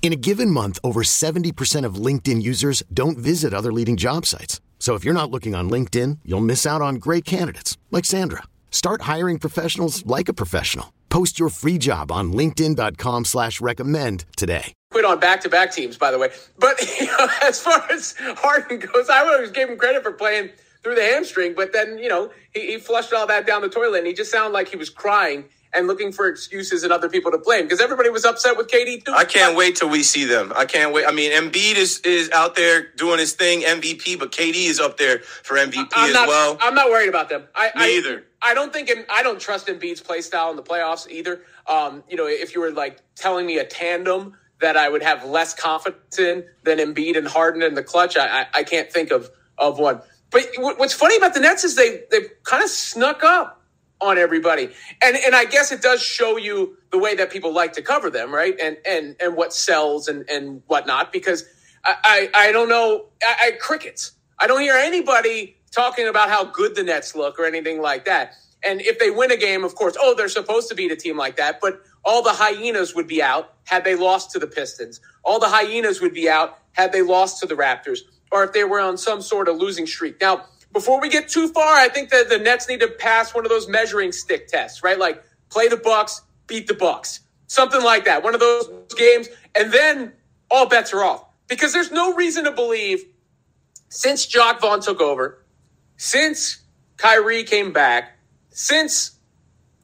In a given month, over 70% of LinkedIn users don't visit other leading job sites. So if you're not looking on LinkedIn, you'll miss out on great candidates like Sandra. Start hiring professionals like a professional. Post your free job on LinkedIn.com slash recommend today. Quit on back-to-back teams, by the way. But you know, as far as Harden goes, I always gave him credit for playing through the hamstring, but then, you know, he, he flushed all that down the toilet and he just sounded like he was crying and looking for excuses and other people to blame because everybody was upset with KD too. I can't wait till we see them. I can't wait. I mean, Embiid is is out there doing his thing, MVP, but KD is up there for MVP I'm as not, well. I'm not worried about them. I, Me I, either. I don't think I don't trust Embiid's play style in the playoffs either. Um, you know, if you were like telling me a tandem that I would have less confidence in than Embiid and Harden in the clutch, I, I, I can't think of of one. But what's funny about the Nets is they they've kind of snuck up on everybody. And and I guess it does show you the way that people like to cover them, right? And and and what sells and and whatnot. Because I I, I don't know I, I crickets. I don't hear anybody talking about how good the Nets look or anything like that. And if they win a game, of course, oh, they're supposed to beat a team like that. But all the hyenas would be out had they lost to the Pistons. All the hyenas would be out had they lost to the Raptors, or if they were on some sort of losing streak. Now before we get too far, I think that the Nets need to pass one of those measuring stick tests, right? Like play the Bucks, beat the Bucks, something like that. One of those games, and then all bets are off because there's no reason to believe since Jacque Vaughn took over, since Kyrie came back, since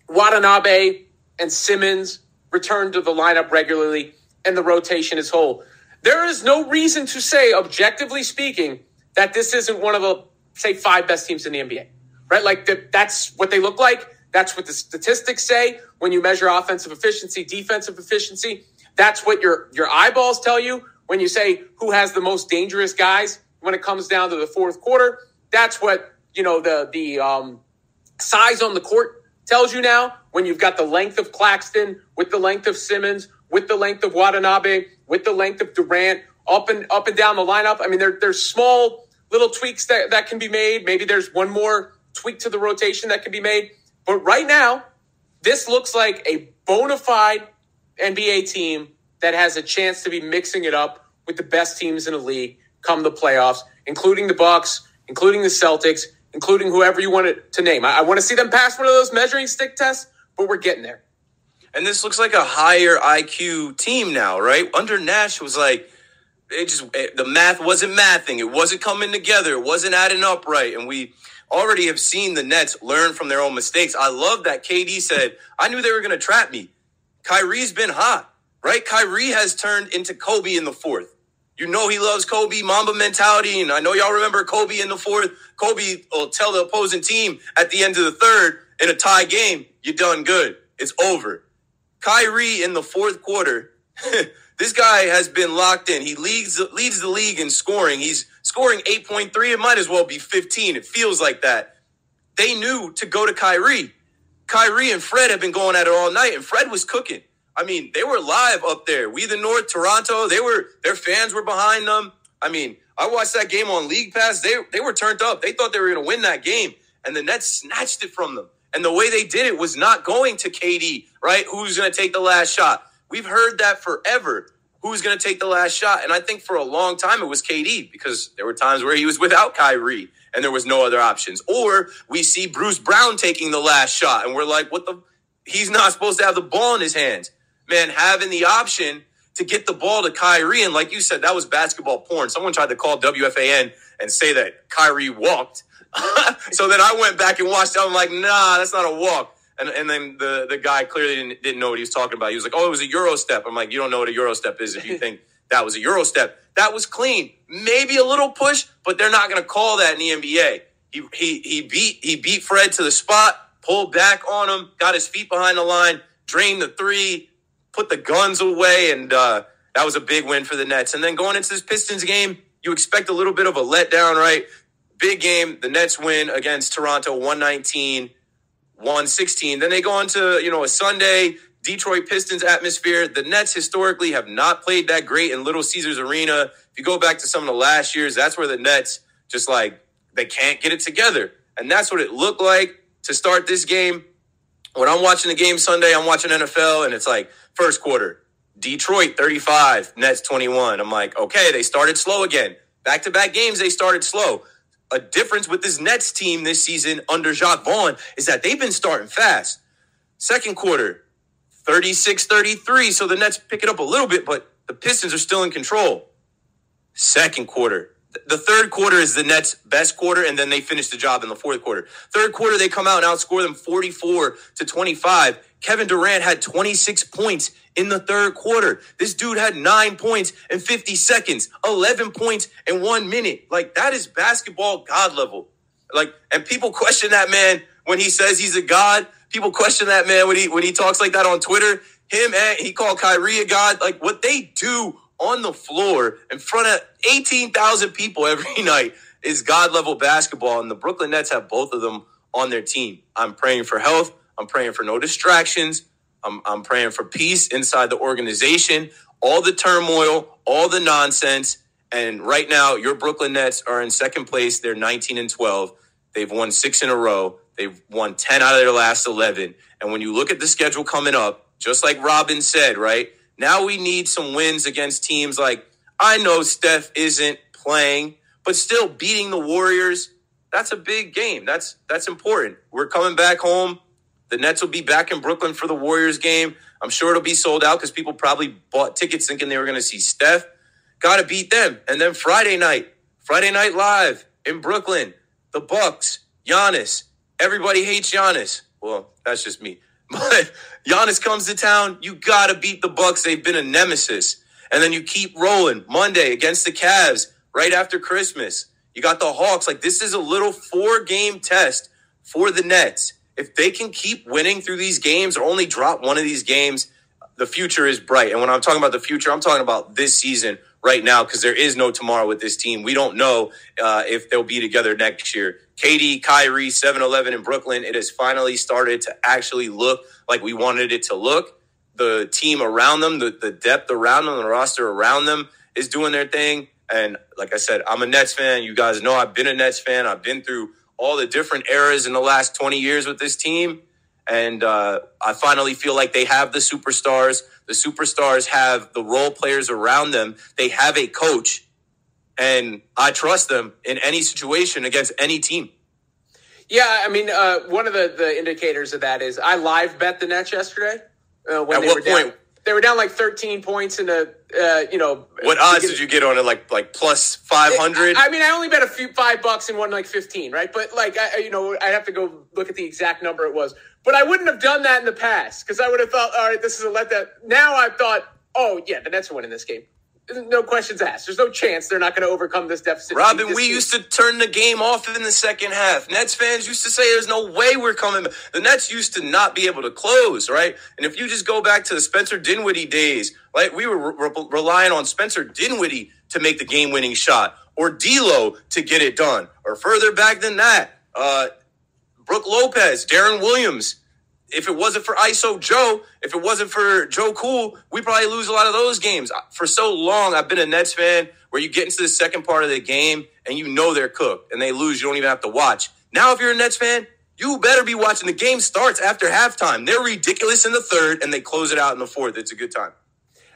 Watanabe and Simmons returned to the lineup regularly, and the rotation is whole. There is no reason to say, objectively speaking, that this isn't one of the say five best teams in the NBA, right? Like the, that's what they look like. That's what the statistics say when you measure offensive efficiency, defensive efficiency. That's what your your eyeballs tell you when you say who has the most dangerous guys when it comes down to the fourth quarter. That's what you know the the um, size on the court tells you now. When you've got the length of Claxton with the length of Simmons, with the length of Watanabe, with the length of Durant, up and up and down the lineup. I mean, they're they're small little tweaks that, that can be made. Maybe there's one more tweak to the rotation that can be made. But right now, this looks like a bona fide NBA team that has a chance to be mixing it up with the best teams in the league come the playoffs, including the Bucks, including the Celtics, including whoever you want to name. I, I want to see them pass one of those measuring stick tests, but we're getting there. And this looks like a higher IQ team now, right? Under Nash was like it just it, the math wasn't mathing. It wasn't coming together. It wasn't adding up right. And we already have seen the Nets learn from their own mistakes. I love that KD said, I knew they were going to trap me. Kyrie's been hot, right? Kyrie has turned into Kobe in the fourth. You know he loves Kobe Mamba mentality, and I know y'all remember Kobe in the fourth. Kobe will tell the opposing team at the end of the third in a tie game, "You're done good. It's over." Kyrie in the fourth quarter This guy has been locked in. He leads leads the league in scoring. He's scoring 8.3. It might as well be 15. It feels like that. They knew to go to Kyrie. Kyrie and Fred have been going at it all night, and Fred was cooking. I mean, they were live up there. We the North, Toronto, they were their fans were behind them. I mean, I watched that game on League Pass. They they were turned up. They thought they were going to win that game, and the Nets snatched it from them. And the way they did it was not going to KD, right? Who's going to take the last shot? We've heard that forever. Who's going to take the last shot? And I think for a long time it was KD because there were times where he was without Kyrie and there was no other options. Or we see Bruce Brown taking the last shot and we're like, what the? He's not supposed to have the ball in his hands. Man, having the option to get the ball to Kyrie. And like you said, that was basketball porn. Someone tried to call WFAN and say that Kyrie walked. so then I went back and watched. I'm like, nah, that's not a walk. And, and then the, the guy clearly didn't, didn't know what he was talking about. He was like, oh, it was a Euro step. I'm like, you don't know what a Euro step is if you think that was a Euro step. That was clean. Maybe a little push, but they're not going to call that in the NBA. He, he, he beat he beat Fred to the spot, pulled back on him, got his feet behind the line, drained the three, put the guns away, and uh, that was a big win for the Nets. And then going into this Pistons game, you expect a little bit of a letdown, right? Big game. The Nets win against Toronto 119, 116. Then they go into, you know, a Sunday Detroit Pistons atmosphere. The Nets historically have not played that great in Little Caesars Arena. If you go back to some of the last years, that's where the Nets just like they can't get it together. And that's what it looked like to start this game. When I'm watching the game Sunday, I'm watching NFL and it's like first quarter, Detroit 35, Nets 21. I'm like, okay, they started slow again. Back to back games, they started slow. A difference with this Nets team this season under Jacque Vaughn is that they've been starting fast. Second quarter, 36 33. So the Nets pick it up a little bit, but the Pistons are still in control. Second quarter. The third quarter is the Nets' best quarter, and then they finish the job in the fourth quarter. Third quarter, they come out and outscore them 44 to 25. Kevin Durant had 26 points in the third quarter. This dude had nine points in 50 seconds, 11 points in one minute. Like, that is basketball god level. Like, and people question that man when he says he's a god. People question that man when he when he talks like that on Twitter. Him and he called Kyrie a god. Like what they do on the floor in front of eighteen thousand people every night is god level basketball, and the Brooklyn Nets have both of them on their team. I'm praying for health. I'm praying for no distractions. I'm, I'm praying for peace inside the organization. All the turmoil, all the nonsense. And right now, your Brooklyn Nets are in second place. They're 19 and 12. They've won six in a row. They've won 10 out of their last 11. And when you look at the schedule coming up, just like Robin said, right? Now we need some wins against teams like, I know Steph isn't playing, but still beating the Warriors, that's a big game. That's that's important. We're coming back home. The Nets will be back in Brooklyn for the Warriors game. I'm sure it'll be sold out because people probably bought tickets thinking they were going to see Steph. Got to beat them. And then Friday night, Friday night live in Brooklyn, the Bucks, Giannis, Everybody hates Giannis. Well, that's just me. But Giannis comes to town, you gotta beat the Bucks. They've been a nemesis. And then you keep rolling Monday against the Cavs right after Christmas. You got the Hawks. Like this is a little four game test for the Nets. If they can keep winning through these games or only drop one of these games, the future is bright. And when I'm talking about the future, I'm talking about this season right now because there is no tomorrow with this team. We don't know uh, if they'll be together next year. KD, Kyrie, 7 Eleven in Brooklyn, it has finally started to actually look like we wanted it to look. The team around them, the, the depth around them, the roster around them is doing their thing. And like I said, I'm a Nets fan. You guys know I've been a Nets fan. I've been through all the different eras in the last 20 years with this team. And uh, I finally feel like they have the superstars. The superstars have the role players around them. They have a coach, and I trust them in any situation against any team. Yeah, I mean, uh, one of the, the indicators of that is I live bet the Nets yesterday. Uh, when At they what were down, point? They were down like 13 points in a, uh, you know. What odds did you get on it? Like like plus five hundred? I mean, I only bet a few five bucks and won like 15, right? But like, I, you know, I'd have to go look at the exact number it was. But I wouldn't have done that in the past because I would have thought, all right, this is a let that. Now I've thought, oh yeah, the Nets are winning this game. No questions asked. There's no chance they're not going to overcome this deficit. Robin, This we used to turn the game off in the second half. Nets fans used to say there's no way we're coming. The Nets used to not be able to close, right? And if you just go back to the Spencer Dinwiddie days, like we were re- re- relying on Spencer Dinwiddie to make the game winning shot or D'Lo to get it done, or further back than that, uh, Brook Lopez, Deron Williams. If it wasn't for ISO Joe, if it wasn't for Joe Cool, we probably lose a lot of those games. For so long, I've been a Nets fan where you get into the second part of the game and you know they're cooked and they lose. You don't even have to watch. Now, if you're a Nets fan, you better be watching. The game starts after halftime. They're ridiculous in the third and they close it out in the fourth. It's a good time.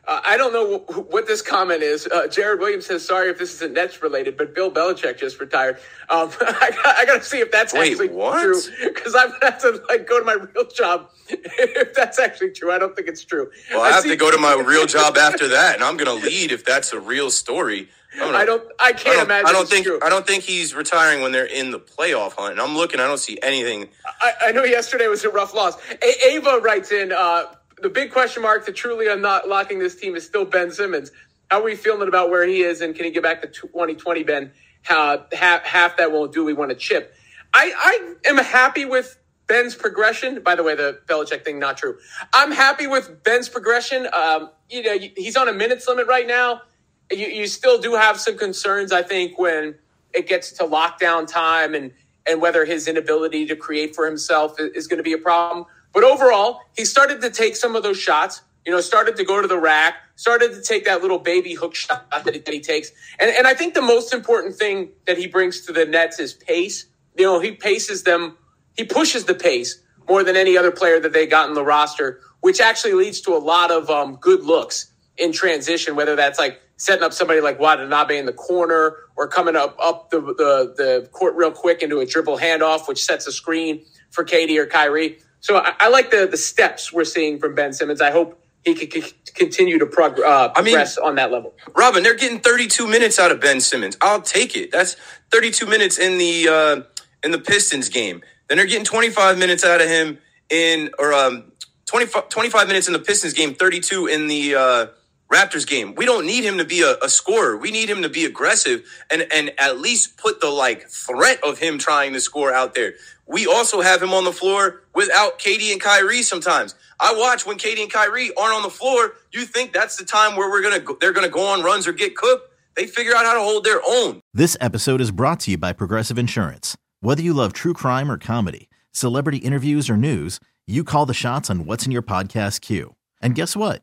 Uh, I don't know w- what this comment is. Uh, Jared Williams says, "Sorry if this isn't Nets related, but Bill Belichick just retired." Um, I, got, I got to see if that's Wait, actually what? true because I'm gonna have to like go to my real job if that's actually true. I don't think it's true. Well, I have see- to go to my real job after that, and I'm going to lead if that's a real story. Gonna- I don't. I can't I don't, imagine. I don't think True. I don't think he's retiring when they're in the playoff hunt. And I'm looking, I don't see anything. I, I know yesterday was a rough loss. A- Ava writes in uh, the big question mark to truly unlocking this team is still Ben Simmons. How are we feeling about where he is, and can he get back to 2020, Ben? Uh, half, half that won't do. We want to chip. I, I am happy with Ben's progression. By the way, the Belichick thing not true. I'm happy with Ben's progression. Um, you know, he's on a minutes limit right now. You, you still do have some concerns, I think, when it gets to lockdown time and and whether his inability to create for himself is, is going to be a problem. But overall, he started to take some of those shots. You know, started to go to the rack, started to take that little baby hook shot that he, that he takes. And and I think the most important thing that he brings to the Nets is pace. You know, he paces them. He pushes the pace more than any other player that they got in the roster, which actually leads to a lot of um, good looks in transition, whether that's like setting up somebody like Watanabe in the corner or coming up up the, the, the court real quick into a dribble handoff, which sets a screen for KD or Kyrie. So I, I like the the steps we're seeing from Ben Simmons. I hope he can c- continue to prog- uh, I mean- progress on that level. Robin, they're getting 32 minutes out of Ben Simmons. I'll take it. That's 32 minutes in the uh, in the Pistons game. Then they're getting 25 minutes out of him in or um 25, 25 minutes in the Pistons game, 32 in the uh, Raptors game. We don't need him to be a, a scorer. We need him to be aggressive and and at least put the like threat of him trying to score out there. We also have him on the floor without KD and Kyrie sometimes. I watch when KD and Kyrie aren't on the floor. You think that's the time where we're gonna go, they're gonna go on runs or get cooked? They figure out how to hold their own. This episode is brought to you by Progressive Insurance. Whether you love true crime or comedy, celebrity interviews or news, you call the shots on what's in your podcast queue. And guess what?